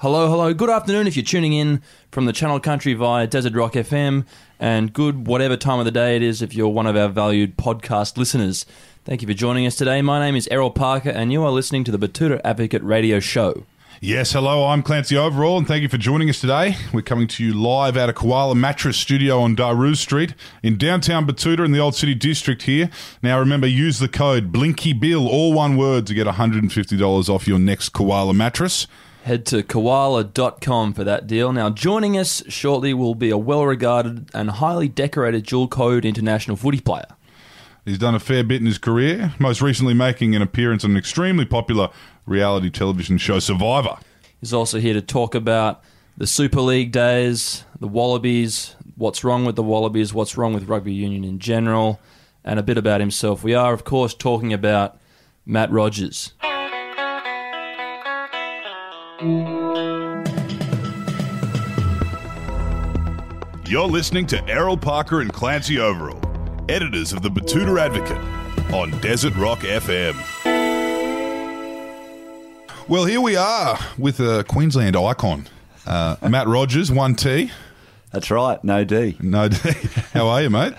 Hello, hello. Good afternoon if you're tuning in from the Channel Country via Desert Rock FM, and good whatever time of the day it is if you're one of our valued podcast listeners. Thank you for joining us today. My name is Errol Parker, and you are listening to the Betoota Advocate Radio Show. Yes, hello, I'm Clancy Overell, and thank you for joining us today. We're coming to you live out of Koala Mattress Studio on Daru Street in downtown Betoota in the Old City District here. Now, remember, use the code BlinkyBill, all one word, to get $150 off your next Koala mattress. Head to koala.com for that deal. Now, joining us shortly will be a well regarded and highly decorated dual code international footy player. He's done a fair bit in his career, most recently making an appearance on an extremely popular reality television show, Survivor. He's also here to talk about the Super League days, the Wallabies, what's wrong with the Wallabies, what's wrong with rugby union in general, and a bit about himself. We are, of course, talking about Matt Rogers. You're listening to Errol Parker and Clancy Overell, editors of the Betoota Advocate on Desert Rock FM. Well, here we are with a Queensland icon, uh, Matt Rogers, 1T. That's right, no D. No D. How are you, mate?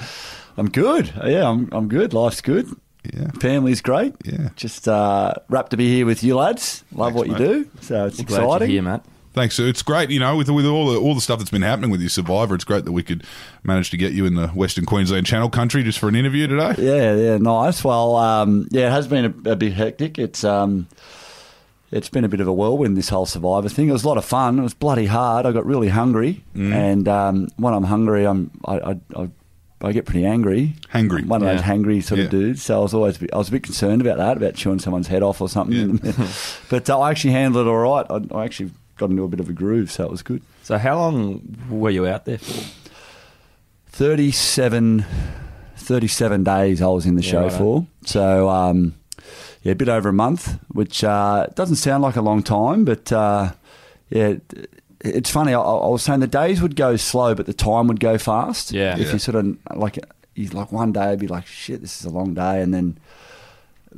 I'm good. Yeah, I'm, I'm good. Life's good. Yeah. Family's great. Yeah. Just uh, wrapped to be here with you lads. Love Thanks, what you mate. do. So it's Glad exciting. you're here, Matt. Thanks. It's great, you know, with with all the all the stuff that's been happening with your Survivor. It's great that we could manage to get you in the Western Queensland Channel Country just for an interview today. Yeah, yeah, nice. Well, um, yeah, it has been a, a bit hectic. It's um, it's been a bit of a whirlwind this whole Survivor thing. It was a lot of fun. It was bloody hard. I got really hungry, Mm. and um, when I'm hungry, I'm I, I, I, I get pretty angry. Hangry. I'm one of those Yeah. hangry sort Yeah. of dudes. So I was always a bit, I was a bit concerned about that, about chewing someone's head off or something. Yeah. but uh, I actually handled it all right. I, I actually got into a bit of a groove, so it was good. So, how long were you out there for? 37, 37 days I was in the Yeah, show righto. for. So, um, yeah, a bit over a month, which uh, doesn't sound like a long time, but uh, yeah, it- it's funny. I, I was saying the days would go slow, but the time would go fast. Yeah. If Yeah. you sort of like, you like one day, I'd be like, shit, this is a long day. And then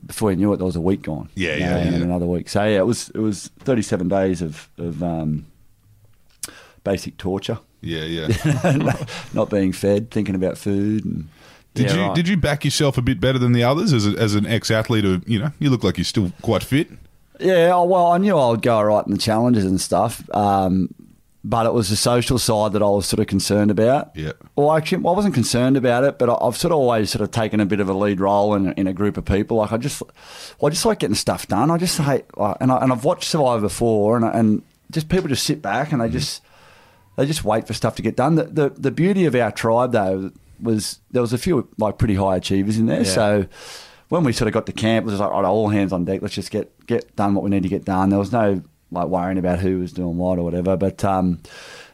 before you knew it, there was a week gone. Yeah, You yeah, And yeah. another week. So, yeah, it was, it was 37 days of, of um, basic torture. Yeah, yeah. not being fed, thinking about food, and Did Yeah, you right. did you back yourself a bit better than the others as a, as an ex athlete? Or you know, you look like you're still quite fit. Yeah. oh, Well, I knew I would go all right in the challenges and stuff, um, but it was the social side that I was sort of concerned about. Yeah. Well, actually, I wasn't concerned about it, but I- I've sort of always sort of taken a bit of a lead role in, in a group of people. Like I just, well, I just like getting stuff done. I just hate, like, and I, and I've watched Survivor before, and and just people just sit back and they just they just wait for stuff to get done. The, the the beauty of our tribe though was there was a few like pretty high achievers in there. Yeah. So when we sort of got to camp, it was like all, right, all hands on deck. Let's just get get done what we need to get done. There was no like worrying about who was doing what or whatever. But um,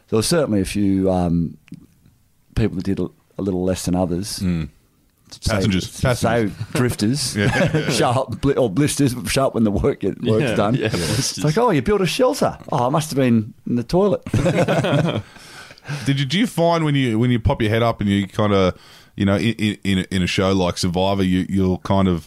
there was certainly a few um, people that did a, a little less than others. Say- Passengers. Say, Passengers. drifters, show up, bli- or blisters, sharp when the work get, work's Yeah, done. yeah, It's like, oh, you built a shelter. Oh, I must have been in the toilet. Did you do you find when you when you pop your head up and you kind of you know in in, in, a, show like Survivor you you'll kind of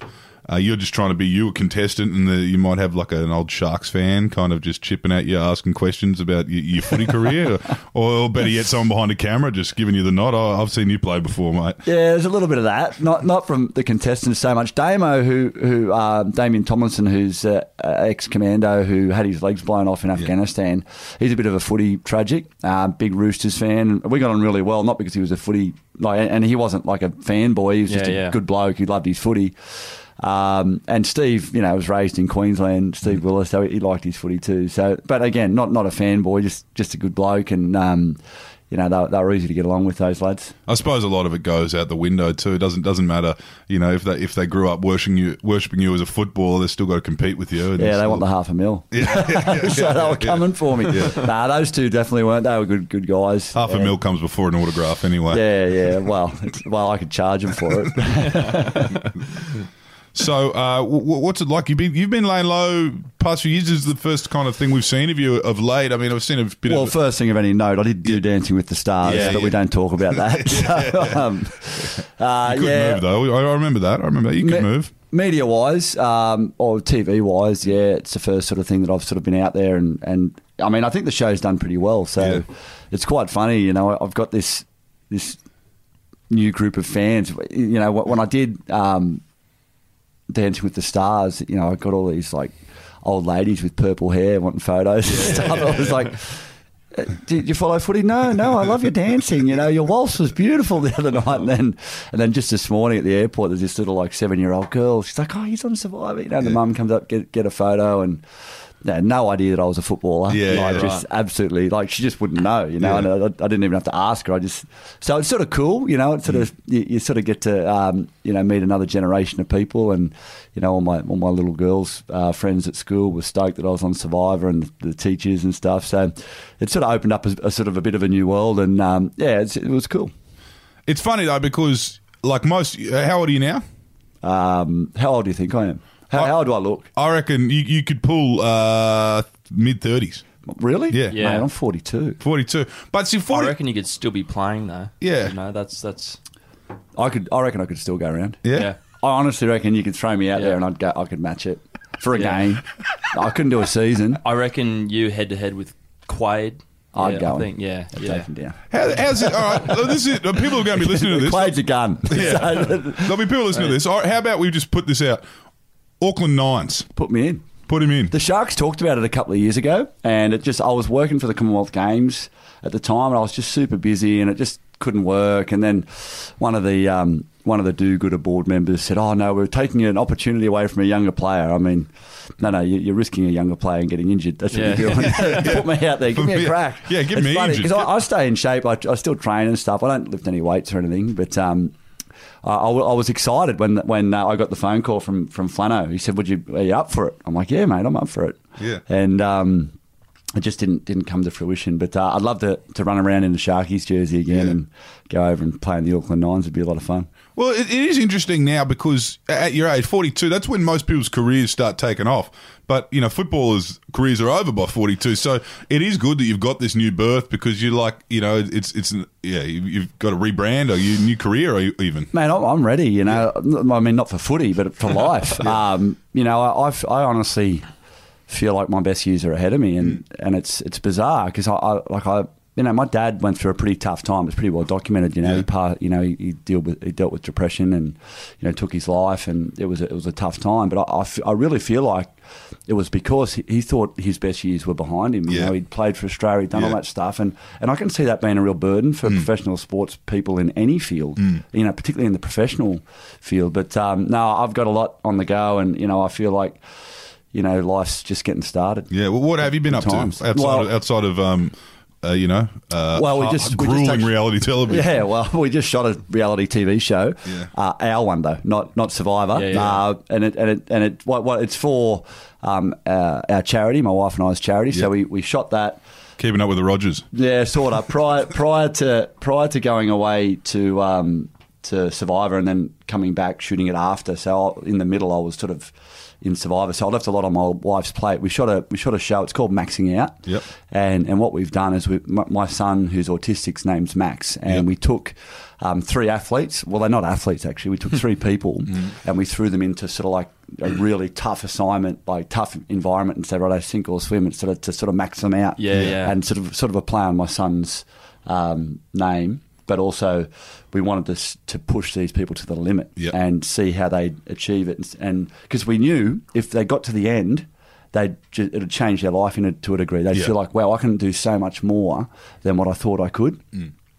uh, you're just trying to be you a contestant and the, you might have like an old Sharks fan kind of just chipping at you asking questions about your, your footy career or, or better yet someone behind a camera just giving you the nod oh, I've seen you play before mate Yeah, there's a little bit of that. Not not from the contestants so much. Damo, who who um, Damien Thomlinson, who's uh, ex commando, who had his legs blown off in Afghanistan. He's a bit of a footy tragic. Uh, big Roosters fan. We got on really well, not because he was a footy like, and he wasn't like a fanboy. He was just Yeah, a yeah. good bloke. He loved his footy. Um, and Steve, you know, was raised in Queensland. Steve Willis, so he liked his footy too. So, but again, not not a fanboy, just just a good bloke, and um, you know, they, they were easy to get along with those lads. I suppose a lot of it goes out the window too. It doesn't doesn't matter, you know, if they if they grew up worshiping you worshiping you as a footballer, they've still got to compete with you. Yeah, they still- want the half a mil. yeah, yeah, yeah, so they were coming for me. Nah, those two definitely weren't. They were good, good guys. Half a mil comes before an autograph anyway. Yeah, yeah. Well, it's, well, I could charge them for it. So, uh, w- what's it like? You've been you've been laying low past few years. This is the first kind of thing we've seen of you of late. I mean, I've seen a bit well, of. first thing of any note, I did do Dancing with the Stars, Yeah, but yeah. we don't talk about that. so, um, uh, you could yeah. move though. I, I remember that. I remember that. You could Me- move. Media wise, um, or TV wise, yeah, it's the first sort of thing that I've sort of been out there and, and I mean, I think the show's done pretty well. So Yeah. it's quite funny. You know, I've got this this new group of fans. You know, when I did um, Dancing with the Stars, you know, I got all these like old ladies with purple hair wanting photos and stuff. I was like. "Uh, Did you follow footy? No, no. I love your dancing. You know, your waltz was beautiful the other night. And then, and then just this morning at the airport, there's this little like seven year old girl. She's like, "Oh, he's on Survivor." You know, the mum comes up get get a photo, and yeah, no idea that I was a footballer. Yeah, like, yeah, just absolutely like she just wouldn't know. You know, Yeah. and I, I didn't even have to ask her. I just so it's sort of cool. You know, it's sort of Mm. you, you sort of get to um, you know meet another generation of people, and you know all my all my little girls uh, friends at school were stoked that I was on Survivor and the teachers and stuff. So it sort of opened up a, a sort of a bit of a new world, and um, yeah, it's, it was cool. It's funny though because like most, how old are you now? Um, how old do you think I am? How, I- how do I look? I reckon you, you could pull uh, mid thirties, Really? Yeah. Yeah. Mate, I'm 42. forty two. But see, I reckon you could still be playing though. Yeah. you know that's that's I could. I reckon I could still go around. yeah. yeah. I honestly reckon you could throw me out Yeah. there and I'd go. I could match it for a Yeah. game. I couldn't do a season. I reckon you head to head with Quaid. I'd yeah, go I think yeah, I'd yeah. take him down. How, how's it? All right, look, this is people are going to be listening to this. Quaid's a gun. Yeah. So, There'll be people listening to this. All right, how about we just put this out? Auckland Nines, put me in. put him in. The Sharks talked about it a couple of years ago, and it just I was working for the Commonwealth Games at the time, and I was just super busy, and it just couldn't work. And then one of the um, one of the do gooder board members said, "Oh no, we're taking an opportunity away from a younger player." I mean, no, no, you- you're risking a younger player and getting injured. That's what Yeah. you're doing. Put me out there, give me a Yeah. crack. Yeah, give it's me funny injured. because I, I stay in shape. I, I still train and stuff. I don't lift any weights or anything, but. Um, I, was excited when when uh, I got the phone call from from Flano. He said, "Would you are you up for it?" I'm like, "Yeah, mate, I'm up for it." Yeah. and um, it just didn't didn't come to fruition. But uh, I'd love to, to run around in the Sharkies jersey again Yeah. and go over and play in the Auckland Nines. It'd be a lot of fun. Well, it, it is interesting now because at your age, 42, that's when most people's careers start taking off. But, you know, footballers' careers are over by 42. So it is good that you've got this new birth because you're like, you know, it's, it's yeah, you- you've got a rebrand or your new career or even. Man, I'm, ready. You know, I mean, not for footy, but for life. um, you know, I, I've- I honestly feel like my best years are ahead of me, and, and it's it's bizarre because I, I like I. You know, my dad went through a pretty tough time. It's pretty well documented. You know, Yeah. he part, you know, he, he dealt with he dealt with depression and you know took his life, and it was a, it was a tough time. But I, I f- I really feel like it was because he, he thought his best years were behind him. You know, he'd played for Australia, he'd done all that stuff, and, and I can see that being a real burden for professional sports people in any field. You know, particularly in the professional field. But um, no, I've got a lot on the go, and you know, I feel like you know life's just getting started. Yeah. Well, what have you been up times. to outside, Well- of, outside of, um, uh, you know, uh, Well, we ha- just- we just grueling actually- reality television? Yeah, well, we just shot a reality TV show, Yeah. uh, our one though, not not Survivor, Yeah, yeah. Uh, and it and it and it what, what it's for um, uh, our charity, my wife and I's charity. Yeah. So we, we shot that. Keeping up with the Rogers. Yeah, sort of. Prior prior to prior to going away to um, to Survivor and then coming back shooting it after. So I, in the middle, I was sort of in Survivor. So I left a lot on my wife's plate. We shot a we shot a show. It's called Maxing Out. Yep. And and what we've done is we my, my son who's autistic's name's Max, and Yep. we took. Um, three athletes. Well, they're not athletes actually. We took three people Mm-hmm. and we threw them into sort of like a really tough assignment, like tough environment, and said, "Right, I sink or swim." And sort of to sort of max them out Yeah, yeah. and sort of sort of a play on my son's um, name, but also we wanted this to push these people to the limit Yep. and see how they achieve it, and because we knew if they got to the end. They'd it'd change their life in a, to a degree. They'd Yeah. feel like, wow, I can do so much more than what I thought I could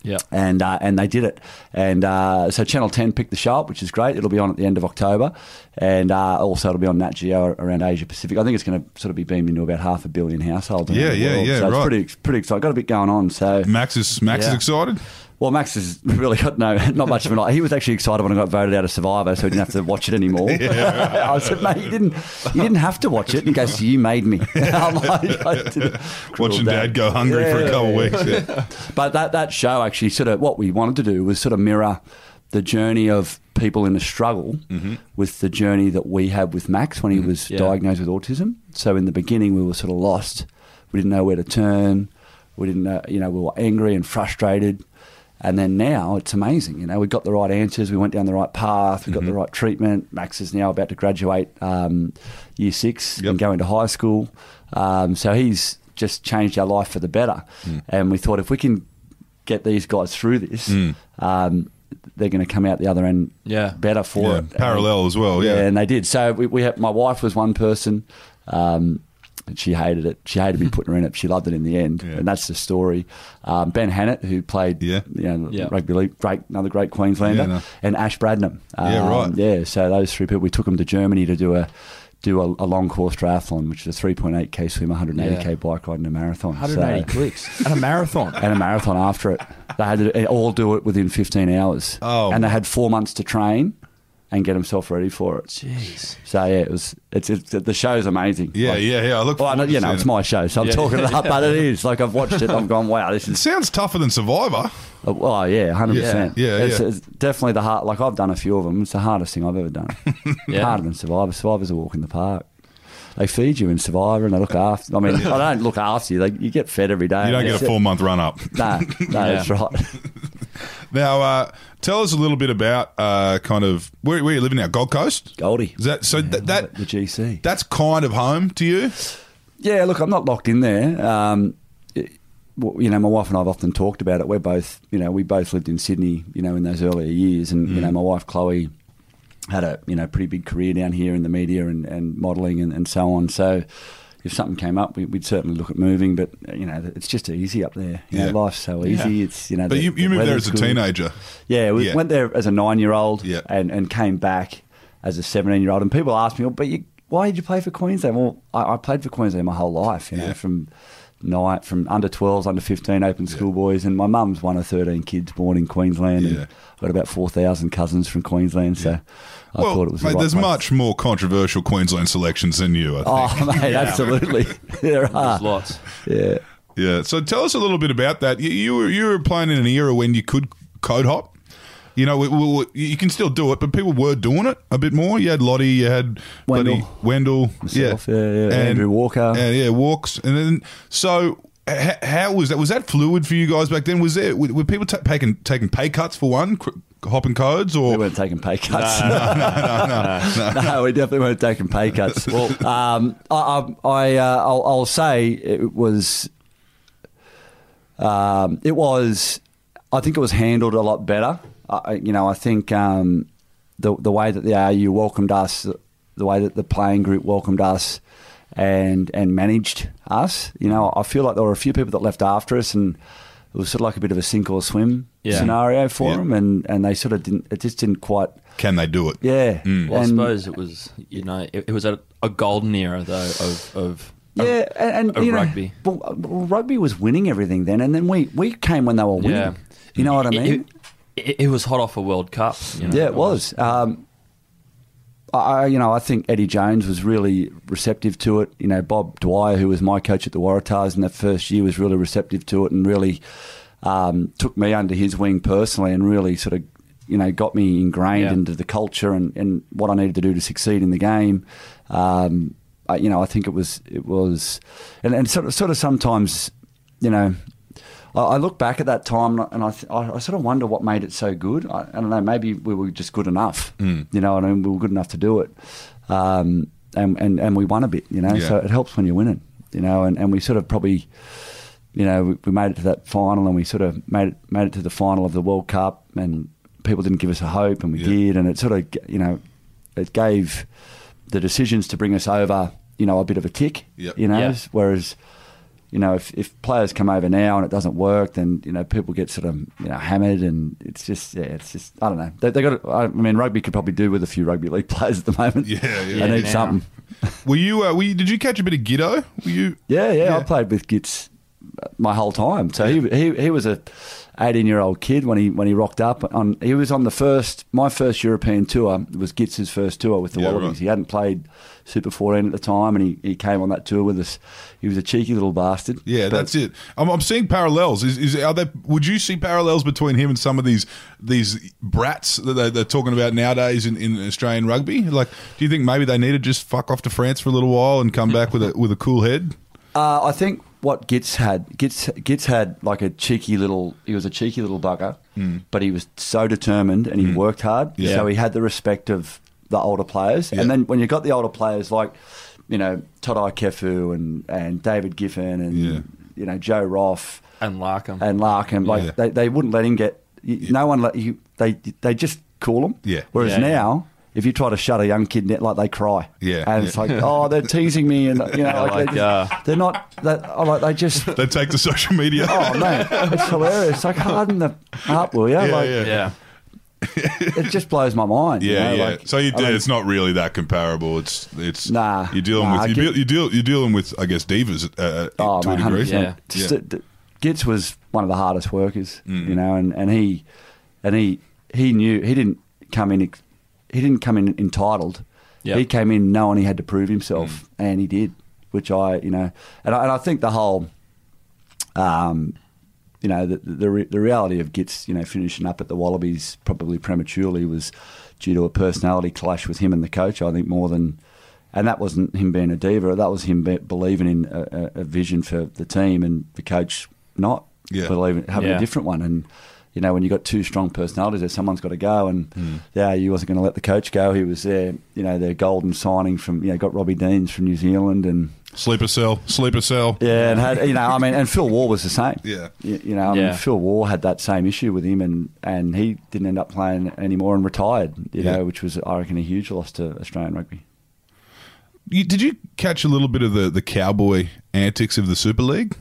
Yeah. and uh, and they did it. And uh, so Channel Ten picked the show up, which is great. It'll be on at the end of October, and uh, also it'll be on Nat Geo around Asia Pacific. I think it's going to sort of be beamed into about half a billion households. Yeah, the yeah, world. yeah, So right. it's pretty pretty exciting. Got a bit going on. So Max is Max is excited. Well, Max has really got no not much of an. eye. He was actually excited when I got voted out of Survivor, so he didn't have to watch it anymore. I said, mate, you didn't you didn't have to watch it. And he goes, you made me. I'm like, I did- Watching Dad go hungry for a Yeah, couple of yeah, weeks. Yeah. but that, that show actually sort of what we wanted to do was sort of mirror the journey of people in the struggle mm-hmm. with the journey that we had with Max when he mm-hmm. was Yeah. diagnosed with autism. So in the beginning, we were sort of lost. We didn't know where to turn. We didn't know, you know, we were angry and frustrated. And then now it's amazing. You know, we got the right answers. We went down the right path. We got the right treatment. Max is now about to graduate um, year six Yep. and go into high school. Um, so he's just changed our life for the better. Hmm. And we thought if we can get these guys through this, Hmm. um, they're going to come out the other end Yeah. better for Yeah, it. parallel as well, yeah. and they did. So we, we had, my wife was one person. Um, and she hated it. She hated me putting her in it. She loved it in the end, Yeah. and that's the story. Um, ben Hannant, who played, Yeah. you know, Yeah. rugby league, great, another great Queenslander, Yeah, no. and Ash Bradnam. Yeah, right. Um, Yeah, so those three people, we took them to Germany to do a do a, a long course triathlon, which is a 3.8k swim, 180k Yeah. bike ride, and a marathon. 180 So- clicks at a marathon. and a marathon after it. They had to all do it within 15 hours. Oh. and they had four months to train and get himself ready for it. Jeez. So yeah, it was. It's, it's the show's amazing. Yeah, Like- yeah, yeah. I look Well, I know, forward to you know, it's it. my show, so I'm Yeah. talking it up, but it is. Like I've watched it, I'm going, wow, this It is. sounds tougher than Survivor. Oh, well, yeah, hundred percent. Yeah, yeah, it's, yeah. it's definitely the hard. Like I've done a few of them. It's the hardest thing I've ever done. Yeah. Harder than Survivor. Survivor's a walk in the park. They feed you in Survivor, and they look after. I mean, I don't look after you. They, you get fed every day. You don't get a four month run up. No, no, that's right. Now, uh, tell us a little bit about uh, kind of where, where you living now. Gold Coast. Goldie. Is that so? that, that the GC. that's kind of home to you. Yeah, look, I'm not locked in there. Um, it- well, you know, my wife and I have often talked about it. We're both, you know, we both lived in Sydney, you know, in those earlier years, and you know, Mm. my wife Chloe had a you know pretty big career down here in the media and, and modelling and, and so on. So if something came up, we, we'd certainly look at moving. But uh, you know, it's just easy up there. You Yeah. know, life's so easy. Yeah. It's you know, But the- you, the moved there as a good. teenager. Yeah, we Yeah. went there as a nine-year-old Yeah. and, and came back as a 17-year-old. And people ask me, well, but you, why did you play for Queensland? Well, I, I played for Queensland my whole life, you know, Yeah. from night, from under 12s, under 15 open schoolboys. And my mum's one of 13 kids born in Queensland. Yeah. And I've got about 4,000 cousins from Queensland. So I well, thought it was the mate, right there's place. much more controversial Queensland selections than you. I oh, think. Oh, mate, absolutely. there are. There's lots. Yeah. Yeah. So tell us a little bit about that. You, you were you were playing in an era when you could code hop. You know, we, we, we- you can still do it, but people were doing it a bit more. You had Lottie, you had Wendell. bloody Wendell, Myself, yeah, yeah. Andrew Walker. yeah, yeah, walks, and then so. h- How was that? Was that fluid for you guys back then? Was there were, were people ta taking taking pay cuts for one, hopping codes, or We weren't taking pay cuts. No, no, no, no, we definitely weren't taking pay cuts. well, um, I, I, I uh, I'll, I'll say it was, um, it was, I think it was handled a lot better. I, I- you know, I think um, the the way that the AU welcomed us, the way that the playing group welcomed us, and and managed us. You know, I feel like there were a few people that left after us, and it was sort of like a bit of a sink or swim Yeah. scenario for Yeah. them, and and they sort of didn't. It just didn't quite. can they do it? Yeah. Well, I And- suppose it was, you know, it, it was a, a golden era though of of Yeah, and, and you rugby. Well, uh, well, rugby was winning everything then, and then we, we came when they were winning. yeah. You know what I mean? It, it, it was hot off a World Cup. You know, yeah, it was. Um, I, you know, I think Eddie Jones was really receptive to it. You know, Bob Dwyer, who was my coach at the Waratahs in that first year, was really receptive to it and really um, took me under his wing personally and really sort of, you know, got me ingrained Yeah. into the culture and, and what I needed to do to succeed in the game. Um, I, you know, I think it was it was, and, and sort of sort of sometimes, you know, I, I look back at that time and I, th- I, I sort of wonder what made it so good. I, I don't know. Maybe we were just good enough. Mm. You know, what I mean, we were good enough to do it, um, and, and and we won a bit. You know, Yeah. so it helps when you're winning. You know, and, and we sort of probably, you know, we, we made it to that final and we sort of made it made it to the final of the World Cup, and people didn't give us a hope, and we Yeah. did, and it sort of, you know, it gave the decisions to bring us over, you know, a bit of a tick. Yep. You know, Yeah. whereas you know, if, if players come over now and it doesn't work, then you know people get sort of you know hammered, and it's just yeah, it's just I don't know. They, they got. I mean, rugby could probably do with a few rugby league players at the moment. Yeah, yeah. they Yeah, need now. something. Were you? Uh, were you? Did you catch a bit of Giddo? Were you? Yeah, yeah, Yeah. I played with Gits my whole time. So he, he he was a eighteen year old kid when he when he rocked up on. He was on the first my first European tour was Gits's first tour with the Yeah, Wallabies. right. He hadn't played Super fourteen at the time, and he, he came on that tour with us. He was a cheeky little bastard. Yeah, But- that's it. I'm, I'm seeing parallels. Is, is are there? Would you see parallels between him and some of these these brats that they're, they're talking about nowadays in, in Australian rugby? Like, do you think maybe they need to just fuck off to France for a little while and come back with a with a cool head? Uh, I think what Gits had, Gits, Gits had like a cheeky little. He was a cheeky little bugger, mm. but he was so determined and he mm. worked hard. Yeah. So he had the respect of the older players. Yeah. And then when you got the older players, like you know Toutai Kefu and and David Giffin and Yeah. you know Joe Roff And Larkham. and Larkham. Like Yeah. they, they wouldn't let him get. You, No one let you. They they just cool him. Yeah. Whereas Yeah, yeah. now. If you try to shut a young kid, net, like they cry, Yeah, and it's yeah. like, oh, they're teasing me, and you know, like, like, they just, uh, they're not. That oh, like they just They take to social media. Oh man, it's hilarious. Like harden the heart, will you? Yeah, like, yeah. yeah. It just blows my mind. you Yeah, know, yeah. like, so you, I mean, it's not really that comparable. It's it's Nah, You're dealing nah, with you Git- deal, you deal you're dealing with I guess divas uh, oh to a degree. 100%. Yeah. Just Yeah. the- the- Gitz was one of the hardest workers, Mm. you know, and, and he and he he knew he didn't come in ex- he didn't come in entitled. Yep. He came in knowing he had to prove himself, Mm. and he did, which I you know, and I, and I think the whole. Um, you know, the the, re- the reality of Gitz, you know, finishing up at the Wallabies probably prematurely was due to a personality clash with him and the coach. I think more than, and that wasn't him being a diva. That was him be, believing in a, a, a vision for the team and the coach not Yeah. believing having Yeah. a different one. And you know, when you've got two strong personalities, there someone's got to go. And Hmm. yeah, he wasn't going to let the coach go. He was there, you know, their golden signing from you know got Robbie Deans from New Zealand and. Sleeper cell, sleeper cell. Yeah, and had you know, I mean, and Phil Waugh was the same. Yeah. you, you know, I Yeah. mean, Phil Waugh had that same issue with him, and and he didn't end up playing anymore and retired. You Yeah. know, which was I reckon a huge loss to Australian rugby. You, did you catch a little bit of the, the cowboy antics of the Super League?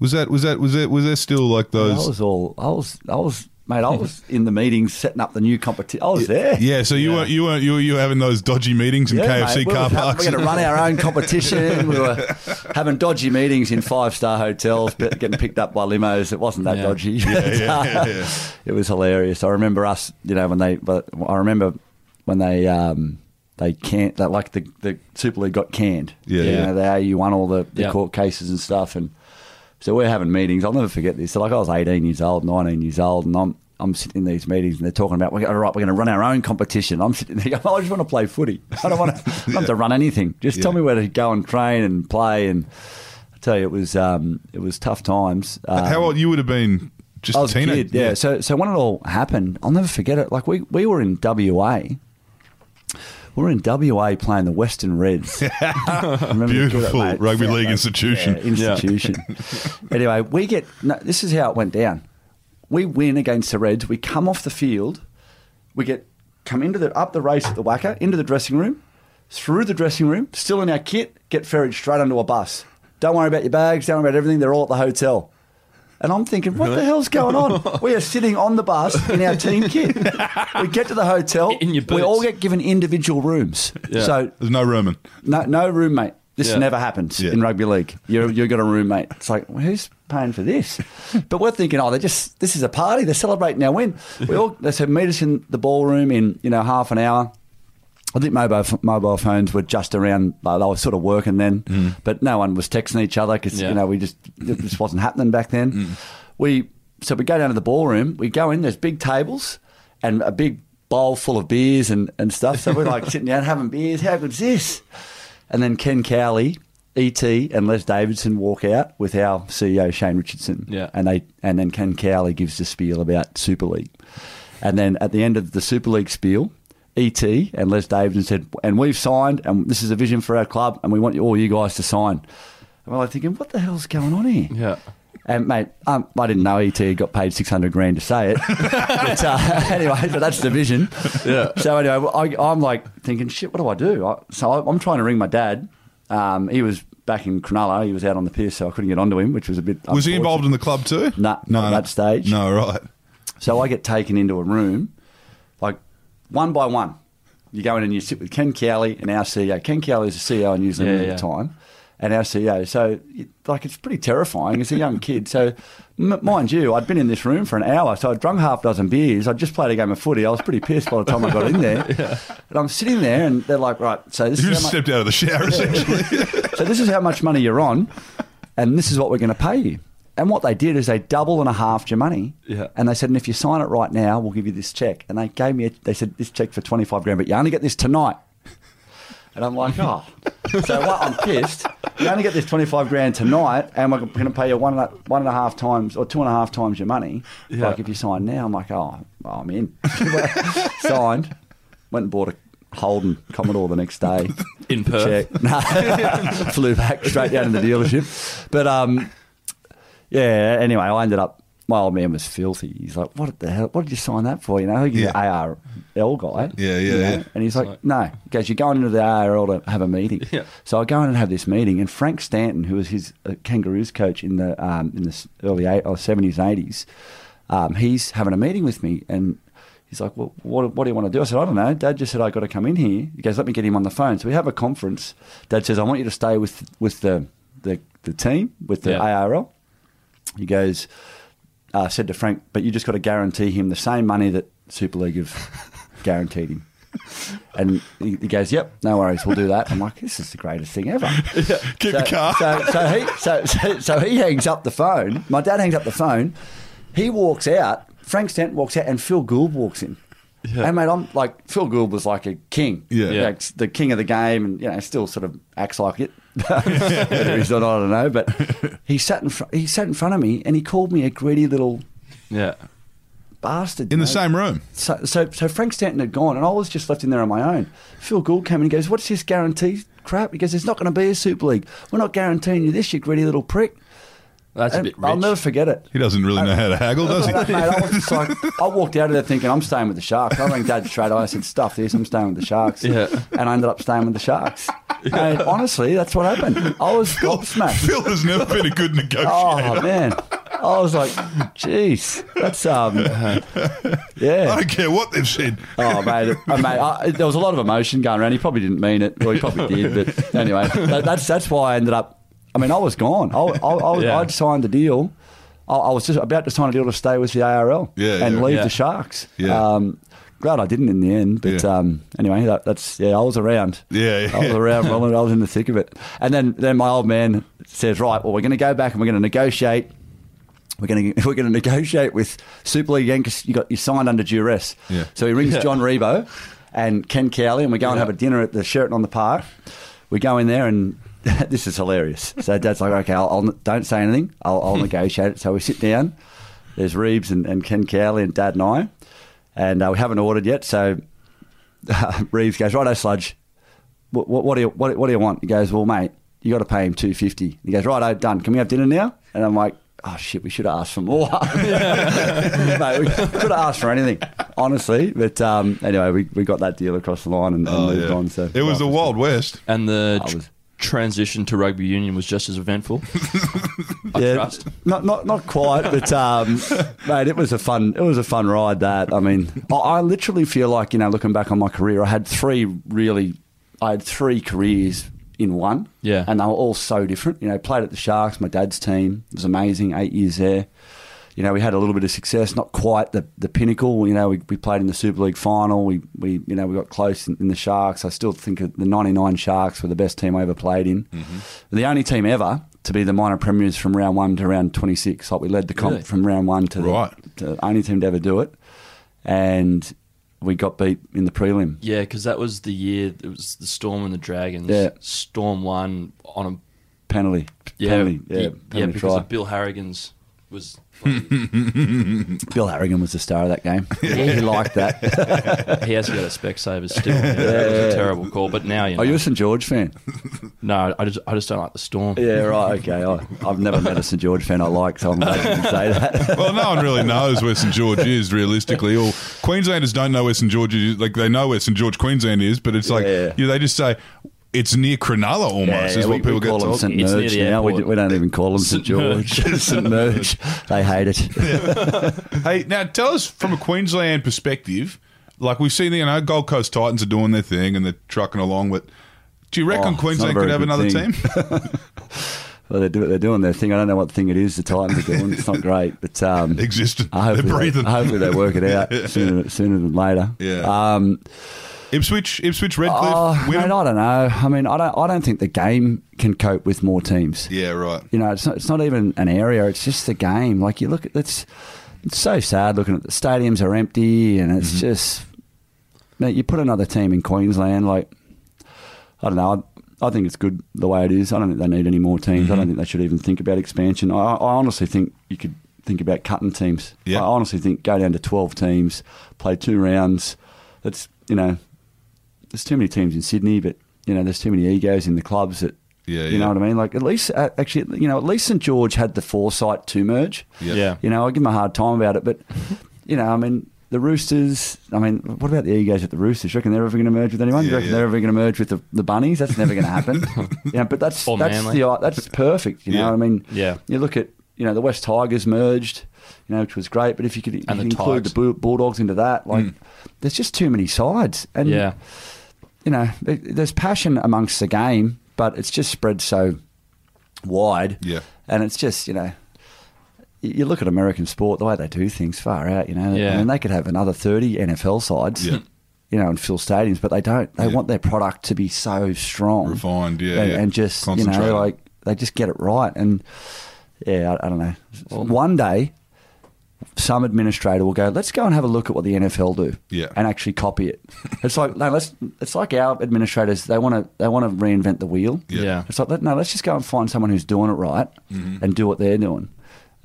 Was that was that was that was there still like those? I was all I was I was mate. I was in the meetings setting up the new competition. I was there. Yeah, so you Yeah. weren't you weren't you were, you were having those dodgy meetings in Yeah, KFC mate, we car were, parks. We're going to run our own competition. we were having dodgy meetings in five star hotels, but getting picked up by limos. It wasn't that Yeah. dodgy. yeah, yeah, yeah. it was hilarious. I remember us, you know, when they. But I remember when they um, they can't. That like the the Super League got canned. Yeah, you yeah. know, they you won all the, the Yeah. court cases and stuff, and so we're having meetings. I'll never forget this. So like I was eighteen years old, nineteen years old, and I'm. I'm sitting in these meetings and they're talking about, all right, we're going to run our own competition. I'm sitting there going, I just want to play footy. I don't want to, I don't to run anything. Just tell me where to go and train and play. And I tell you, it was um, it was tough times. Um, How old you would have been? Just I was a teenager. kid, yeah. So, so when it all happened, I'll never forget it. Like we, we were in WA. We were in WA playing the Western Reds. I remember the good, Beautiful mate. rugby Yeah, league mate. institution. Yeah, institution. anyway, we get. No, this is how it went down. We win against the Reds. We come off the field. We get come into the up the race at the WACA into the dressing room, through the dressing room, still in our kit. Get ferried straight onto a bus. Don't worry about your bags. Don't worry about everything. They're all at the hotel. And I'm thinking, what the hell's going on? we are sitting on the bus in our team kit. We get to the hotel. In your we all get given individual rooms. Yeah. So There's no rooming. no, no roommate. This Yeah. never happens Yeah. in rugby league. You're, you got a roommate. It's like well, who's paying for this? but we're thinking, oh, they just this is a party. They're celebrating our win. We all they said meet us in the ballroom in you know half an hour. I think mobile mobile phones were just around. Like, they were sort of working then, mm. but no one was texting each other because Yeah. you know we just it just wasn't happening back then. Mm. We so we go down to the ballroom. We go in. There's big tables and a big bowl full of beers and, and stuff. So we're like sitting down having beers. How good's this? And then Ken Cowley, ET, and Les Davidson walk out with our CEO Shane Richardson. Yeah. And they and then Ken Cowley gives the spiel about Super League. And then at the end of the Super League spiel, ET and Les Davidson said, and we've signed, and this is a vision for our club, and we want you, all you guys to sign. And we're like thinking, what the hell's going on here? Yeah. And mate, um, I didn't know ET got paid six hundred grand to say it. but, uh, anyway, but that's the vision. Yeah. So anyway, I, I'm like thinking, shit, what do I do? I, so I, I'm trying to ring my dad. Um, he was back in Cronulla. He was out on the pier, so I couldn't get onto him, which was a bit. Was he involved in the club too? Nah, no, at that stage. No, right. So I get taken into a room, like one by one. You go in and you sit with Ken Cowley and our CEO. Ken Cowley is the CEO in New Zealand Yeah, at the time, and our CEO. So, like, it's pretty terrifying as a young kid. So, m- mind you, I'd been in this room for an hour, so I'd drunk half a dozen beers. I'd just played a game of footy. I was pretty pissed by the time I got in there. And I'm sitting there, and they're like, "Right, so this You is just how much- stepped out of the shower essentially. so this is how much money you're on, and this is what we're going to pay you. And what they did is they double and a half your money. Yeah. And they said, and if you sign it right now, we'll give you this check. And they gave me, a, they said, this check for 25 grand, but you only get this tonight. And I'm like, oh. so what? I'm pissed. You only get this 25 grand tonight, and we're going to pay you one and, a, one and a half times or two and a half times your money. Yeah. Like if you sign now, I'm like, oh, I'm in. Signed, went and bought a Holden Commodore the next day. In Perth. Check. No. Flew back straight down to the dealership. But um, yeah. Anyway, I ended up. My old man was filthy. He's like, "What the hell? What did you sign that for?" You know, he's Yeah. an ARL guy. Yeah, yeah, you know? yeah. And he's like, like- "No." Goes, "You're going into the ARL to have a meeting." Yeah. So I go in and have this meeting, and Frank Stanton, who was his uh, Kangaroos coach in the um, in the early eight, or seventies, eighties, um, he's having a meeting with me, and he's like, "Well, what, what do you want to do?" I said, "I don't know." Dad just said I got to come in here. He goes, "Let me get him on the phone." So we have a conference. Dad says, "I want you to stay with with the the, the team with the Yeah. ARL." He goes, uh, said to Frank, "But you just got to guarantee him the same money that Super League have guaranteed him." And he, he goes, "Yep, no worries, we'll do that." I'm like, "This is the greatest thing ever." Keep so, the car. So, so he so, so so he hangs up the phone. My dad hangs up the phone. He walks out. Frank Stanton walks out, and Phil Gould walks in. Yeah. And mate, I'm like Phil Gould was like a king. Yeah. Yeah. Like, the king of the game, and you know, still sort of acts like it. Whether he's not, I don't know. But he sat in front. He sat in front of me, and he called me a greedy little Yeah. bastard. In you the know? same room. So, so, so Frank Stanton had gone, and I was just left in there on my own. Phil Gould came in and he goes, "What's this guarantee crap?" He goes, "There's not going to be a Super League. We're not guaranteeing you this, you greedy little prick." That's a bit rich. I'll never forget it. He doesn't really know how to haggle, does he? Mate, I was just like, I walked out of there thinking I'm staying with the Sharks. I rang Dad straight away. I said, "Stuff this. I'm staying with the Sharks." Yeah. And I ended up staying with the Sharks. And honestly, that's what happened. I was gobsmacked. Phil has never been a good negotiator. Oh man, I was like, "Jeez, that's um, I yeah." I don't care what they've said. Oh mate, uh, mate, I, there was a lot of emotion going around. He probably didn't mean it. Well, he probably did, but anyway, that, that's that's why I ended up. I mean, I was gone. I, I, I was, Yeah. I'd signed a deal. I, I was just about to sign a deal to stay with the ARL Yeah, and yeah. leave Yeah. the Sharks. Yeah. Um, glad I didn't in the end, but Yeah. um, anyway, that, that's yeah. I was around. Yeah, yeah. I was around. Well, I was in the thick of it. And then then my old man says, "Right, well, we're going to go back and we're going to negotiate." We're going to we're going to negotiate with Super League again because you got you signed under duress. Yeah. So he rings Yeah. John Ribot and Ken Cowley, and we go and Yeah. have a dinner at the Sheraton on the Park. We go in there, and this is hilarious. So Dad's like, "Okay, I'll, I'll don't say anything. I'll, I'll negotiate it." So we sit down. There's Reeves and, and Ken Cowley and Dad and I, and uh, we haven't ordered yet. So Reeves goes, "Righto, Sludge. What, what, what do you what, what do you want?" He goes, "Well, mate, you got to pay him two fifty. He goes, "Righto, done. Can we have dinner now?" And I'm like. Oh shit! We should have asked for more. Mate, we could have asked for anything, honestly. But um, anyway, we, we got that deal across the line and, and Oh, moved yeah. on. So it was the Wild West. and the I tr- was- transition to rugby union was just as eventful. I yeah, trust. not not not quite, but um, mate, it was a fun it was a fun ride. That I mean, I, I literally feel like you know, looking back on my career, I had three really, I had three careers in one. Yeah. and they were all so different. You know, played at the Sharks, my dad's team. It was amazing. Eight years there. You know, we had a little bit of success, not quite the, the pinnacle. You know, we, we played in the Super League final. We, we you know we got close in, in the Sharks. I still think the '99 Sharks were the best team I ever played in. Mm-hmm. The only team ever to be the minor premiers from round one to round 26. Like we led the comp Really? from round one to Right. the, to only team to ever do it, and we got beat in the prelim. Yeah, because that was the year. It was the Storm and the Dragons. Yeah. Storm won on a Penalty, yeah, penalty, yeah, yeah, penalty because try. of Bill Harrigan's was. Bill Harrigan was the star of that game. he, he liked that. he has got a spec saver still. Yeah, that was a terrible call, but now you know. Are you a St George fan? no, I just I just don't like the Storm. Yeah, right. Okay, I, I've never met a St George fan I like, so I'm glad you can say that. Well, no one really knows where St George is realistically. All Queenslanders don't know where St George is. Like they know where St George, Queensland is, but it's like Yeah. you know, they just say it's near Cronulla almost. is we, what people we call get them told. St It's near Merge the now. We, airport. we don't even call them St St. George. St Merge. They hate it. Hey, now tell us from a Queensland perspective. Like we've seen, you know, Gold Coast Titans are doing their thing and they're trucking along. But do you reckon Oh, Queensland could have another good team? Well, they're, do, they're doing their thing. I don't know what thing it is the Titans are doing. It's not great, but um, Existent. I They're breathing. they, hopefully they work it out sooner, sooner than later. Yeah. Um, Ipswich, Ipswich, Redcliffe, oh, mate? I don't know. I mean, I don't. I don't think the game can cope with more teams. Yeah, right. You know, it's not, it's not even an area. It's just the game. Like you look at it's, it's so sad looking at the stadiums are empty, and it's mm-hmm. just, mate, you put another team in Queensland. Like, I don't know. I, I think it's good the way it is. I don't think they need any more teams. I don't mm-hmm. think they should even think about expansion. I, I honestly think you could think about cutting teams. Yeah. I honestly think go down to twelve teams, play two rounds. That's you know, there's too many teams in Sydney, but you know, there's too many egos in the clubs that. Yeah, you yeah. know what I mean. Like at least, uh, actually, you know, at least St George had the foresight to merge. Yeah. Yeah. You know, I give them a hard time about it, but you know, I mean, the Roosters. I mean, what about the egos at the Roosters? You reckon they're ever going to merge with anyone? Yeah, you reckon yeah. they're ever going to merge with the, the bunnies? That's never going to happen. yeah, but that's Or that's Manly. the that's perfect. You know, Yeah. what I mean, Yeah. You look at you know the West Tigers merged, you know, which was great. But if you could, if you the include Tigers. the Bulldogs into that, like, Mm. there's just too many sides. And Yeah. You know, there's passion amongst the game, but it's just spread so wide. Yeah. And it's just, you know, you you look at American sport, the way they do things far out, you know. Yeah. I mean, they could have another 30 NFL sides, Yeah. you know, and fill stadiums, but they don't. They Yeah. want their product to be so strong. Refined, yeah, And, yeah. and just, you know, like, they just get it right. And, yeah, I, I don't know. One day, some administrator will go, let's go and have a look at what the NFL do, Yeah. and actually copy it. It's like no, let's. It's like our administrators. They want to. They want to reinvent the wheel. Yeah. Yeah. It's like let- no, let's just go and find someone who's doing it right Mm-hmm. and do what they're doing.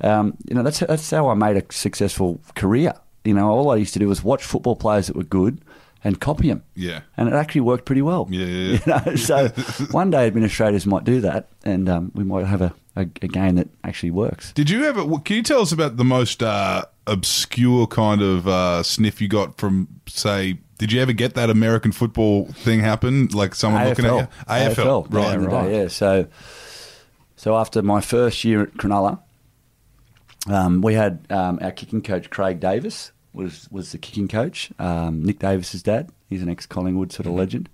Um, you know, that's that's how I made a successful career. You know, all I used to do was watch football players that were good and copy them. Yeah. And it actually worked pretty well. Yeah, yeah, yeah. You know, so one day administrators might do that, and um, we might have a, a, a game that actually works. Did you ever? Can you tell us about the most uh, obscure kind of uh, sniff you got from, say? Did you ever get that American football thing happen? Like someone looking at you? AFL, back right? in the day, right. yeah. So, so after my first year at Cronulla, um, we had um, our kicking coach Craig Davis was was the kicking coach. Um, Nick Davis's dad. He's an ex Collingwood sort of legend.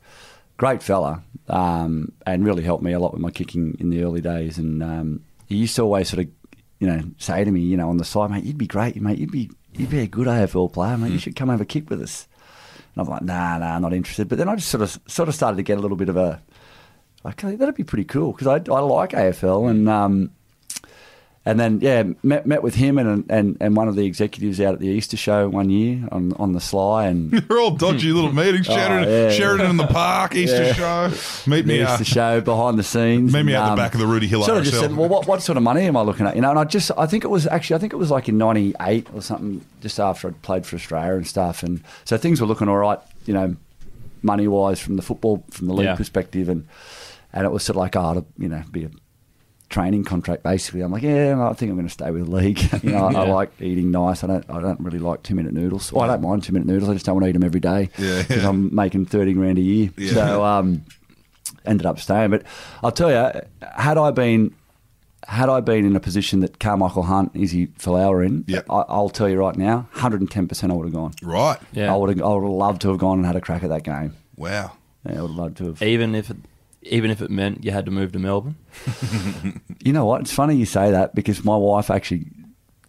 Great fella, um, and really helped me a lot with my kicking in the early days. And um, he used to always sort of, you know, say to me, you know, on the side, mate, you'd be great, mate. You'd be you'd be a good AFL player, mate. You should come have a kick with us. And I'm like, nah, nah, not interested. But then I just sort of sort of started to get a little bit of a "Okay, that'd be pretty cool because I, I like AFL and um, and then yeah met met with him and, and and one of the executives out at the Easter show one year on on the sly and They're all dodgy little meetings. Sheraton, Oh, yeah. Sheraton in the park, Easter Yeah. show. Meet the me. Uh, Easter show behind the scenes. Meet me and, out the back of the Rudy Hill Sort of just said, well, what, what sort of money am I looking at? You know, and I just I think it was actually I think it was like in '98 or something, just after I'd played for Australia and stuff, and so things were looking all right, you know, money wise from the football from the league Yeah. perspective, and and it was sort of like oh, to, you know, be a training contract basically. I'm like, yeah, I think I'm going to stay with the league. you know, I, I like eating nice. I don't I don't really like two minute noodles. Well, I don't mind two minute noodles. I just don't want to eat them every day because yeah. I'm making thirty grand a year. Yeah. So um, ended up staying. But I'll tell you, had I been had I been in a position that Carmichael Hunt, Izzy Folau were in, Yep. I, I'll tell you right now, 110 percent I would have gone. right. Yeah. I would have I would have loved to have gone and had a crack at that game. Wow. Yeah, I would have loved to have. Even if it, even if it meant you had to move to Melbourne. You know what? It's funny you say that because my wife actually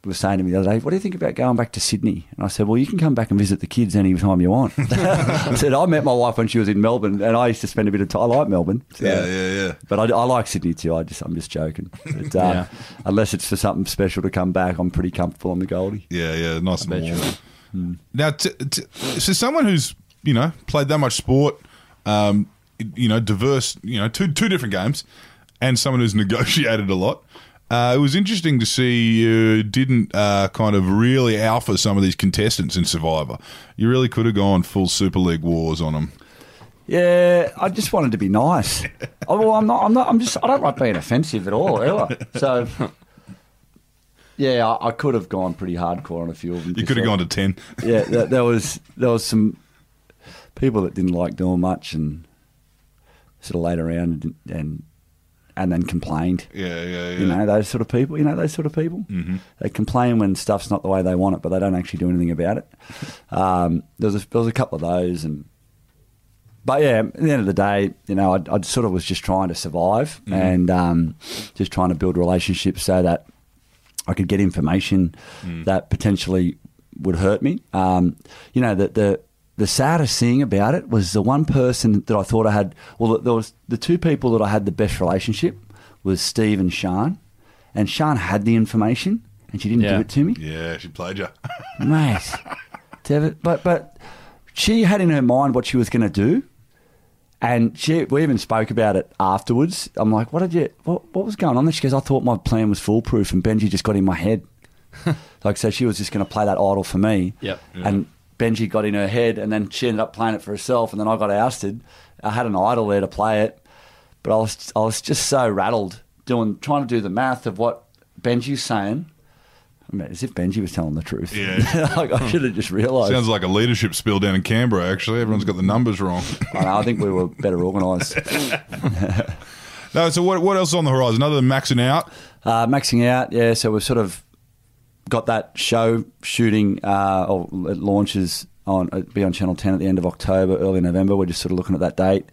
was saying to me the other day, "What do you think about going back to Sydney?" And I said, "Well, you can come back and visit the kids any time you want." I said, "I met my wife when she was in Melbourne, and I used to spend a bit of time. I like Melbourne, so- Yeah, yeah, yeah. But I, I like Sydney too. I just, I'm just joking. But, uh, Yeah. Unless it's for something special to come back, I'm pretty comfortable on the Goldie. Yeah, yeah, nice and bet you. Now, t- t- so someone who's you know played that much sport, um, you know, diverse, you know, two two different games, and someone who's negotiated a lot. Uh, it was interesting to see you didn't uh, kind of really alpha some of these contestants in Survivor. You really could have gone full Super League wars on them. Yeah, I just wanted to be nice. oh, well, I'm not. I'm not. I'm just. I don't like being offensive at all, ever. So, yeah, I, I could have gone pretty hardcore on a few of them. You could have gone to ten. yeah, there, there was there was some people that didn't like doing much and sort of laid around and and, and then complained. Yeah, yeah, yeah. You know those sort of people. You know those sort of people. Mm-hmm. They complain when stuff's not the way they want it, but they don't actually do anything about it. Um, there was a, there was a couple of those, and but yeah, at the end of the day, you know, I, I sort of was just trying to survive and um, just trying to build relationships so that I could get information that potentially would hurt me. Um, you know, that the the saddest thing about it was the one person that I thought I had. Well, there was the two people that I had the best relationship was Steve and Sharn, and Sharn had the information and she didn't Yeah. give it to me Yeah, she played you. mate. to but but she had in her mind what she was going to do, and she we even spoke about it afterwards. I'm like, what did you? What what was going on? there? She goes, I thought my plan was foolproof, and Benji just got in my head. like so, she was just going to play that idol for me. Yep. And Benji got in her head, and then she ended up playing it for herself, and then I got ousted. I had an idol there to play it, but I was I was just so rattled doing trying to do the math of what Benji's saying. I mean, as if Benji was telling the truth. Yeah. like, I should have just realised. Sounds like a leadership spill down in Canberra. Actually, everyone's got the numbers wrong. I, know, I think we were better organised. no, so what what else on the horizon? Other than maxing out, Uh, maxing out, yeah. So we've sort of got that show shooting, uh, or it launches on it'll be on Channel Ten at the end of October, early November. We're just sort of looking at that date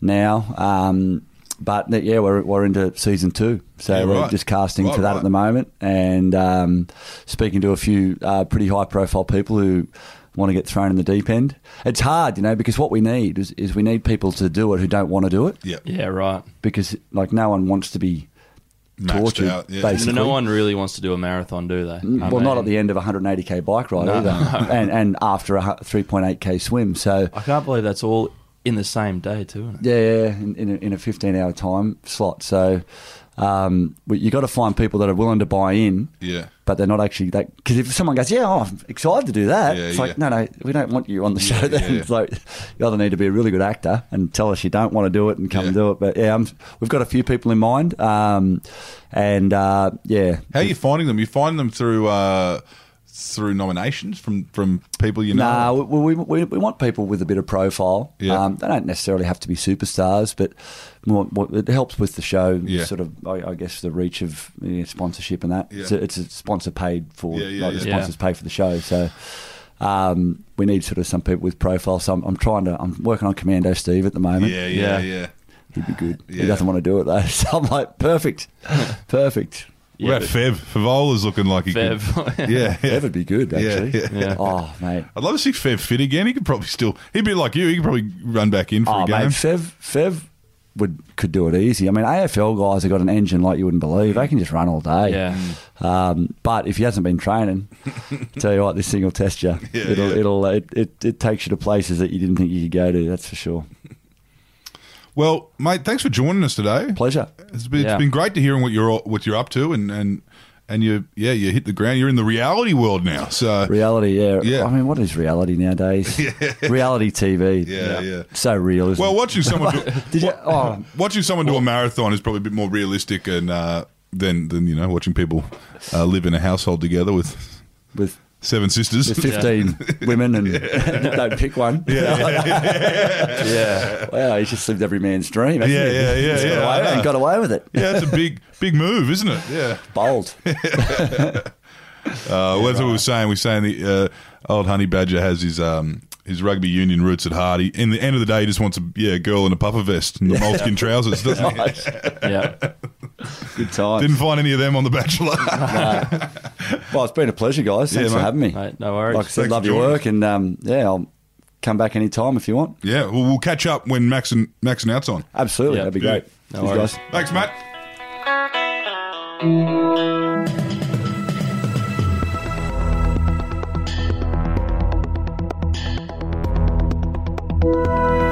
now. Um, but yeah, we're we're into season two, so Yeah, we're right. just casting Right, for that right. at the moment, and um, speaking to a few uh, pretty high profile people who want to get thrown in the deep end. It's hard, you know, because what we need is, is we need people to do it who don't want to do it, yeah, Yeah, right. because like no one wants to be maxed tortured, out. Yeah. basically. No one really wants to do a marathon, do they? Mm, I well, not at the end of a 180k bike ride No. either, and and after a 3.8k swim. So I can't believe that's all in the same day, too. Isn't it? yeah, yeah, in, in, a, in a 15 hour time slot. So um, you got to find people that are willing to buy in, yeah. but they're not actually that. Because if someone goes, yeah, oh, I'm excited to do that, Yeah, it's yeah. like, no, no, we don't want you on the show. Then it's like you either need to be a really good actor and tell us you don't want to do it and come do it. But yeah, I'm, we've got a few people in mind, um, and uh, yeah, How are you finding them? You find them through uh, through nominations from from people you know. Nah, we, we, we, we want people with a bit of profile. Yeah. Um, they don't necessarily have to be superstars, but more, more, it helps with the show. Yeah. Sort of, I, I guess, the reach of you know, sponsorship and that. Yeah. It's, a, it's a sponsor paid for, Yeah, yeah, like the yeah. sponsors pay for the show. So um, we need sort of some people with profile. So I'm, I'm trying to. I'm working on Commando Steve at the moment. yeah, yeah, Yeah. yeah. He'd be good. Yeah. He doesn't want to do it though. So I'm like, perfect, perfect. What about Fev? Fevola's looking like he Fev. could. Yeah, yeah. That would be good, actually. Yeah, yeah. Oh, mate. I'd love to see Fev fit again. He could probably still. He'd be like you. He could probably run back in for Oh, a game. mate, Fev, Fev would could do it easy. I mean, AFL guys have got an engine like you wouldn't believe. They can just run all day. Yeah. Um, but if he hasn't been training, tell you what, this thing will test you. Yeah, it'll, yeah. it'll, it, it, it takes you to places that you didn't think you could go to. That's for sure. Well, mate, thanks for joining us today. Pleasure. It's been, Yeah. it's been great to hearing what you're what you're up to, and and and you yeah you hit the ground. You're in the reality world now. So Reality, yeah. Yeah. I mean, what is reality nowadays? Reality TV. yeah, yeah. So real, isn't Well, watching someone do, Did you? Oh, watching someone do a marathon is probably a bit more realistic and uh, than than you know watching people uh, live in a household together with with seven sisters. with 15 women and don't pick one. yeah. Wow, he's just lived every man's dream. hasn't Yeah, he? yeah, yeah, He's got yeah, away- and got away with it. yeah, it's a big big move, isn't it? Yeah. Bold. Uh, well, that's what we were saying. We are saying the uh, old honey badger has his um, his rugby union roots at heart. He, in the end of the day, he just wants a yeah girl in a puffer vest and the moleskin trousers, doesn't he? Yeah. Good time. Didn't find any of them on The Bachelor. Well, it's been a pleasure, guys. Thanks Yeah, for mate. having me. Mate, no worries. Like I said, Thanks love for your joining work, and um, yeah, I'll come back anytime if you want. yeah, well, we'll catch up when Max and Max and Out's on. Absolutely, Yeah. that'd be Yeah. great. No Cheers, worries. guys. Thanks, Matt. Música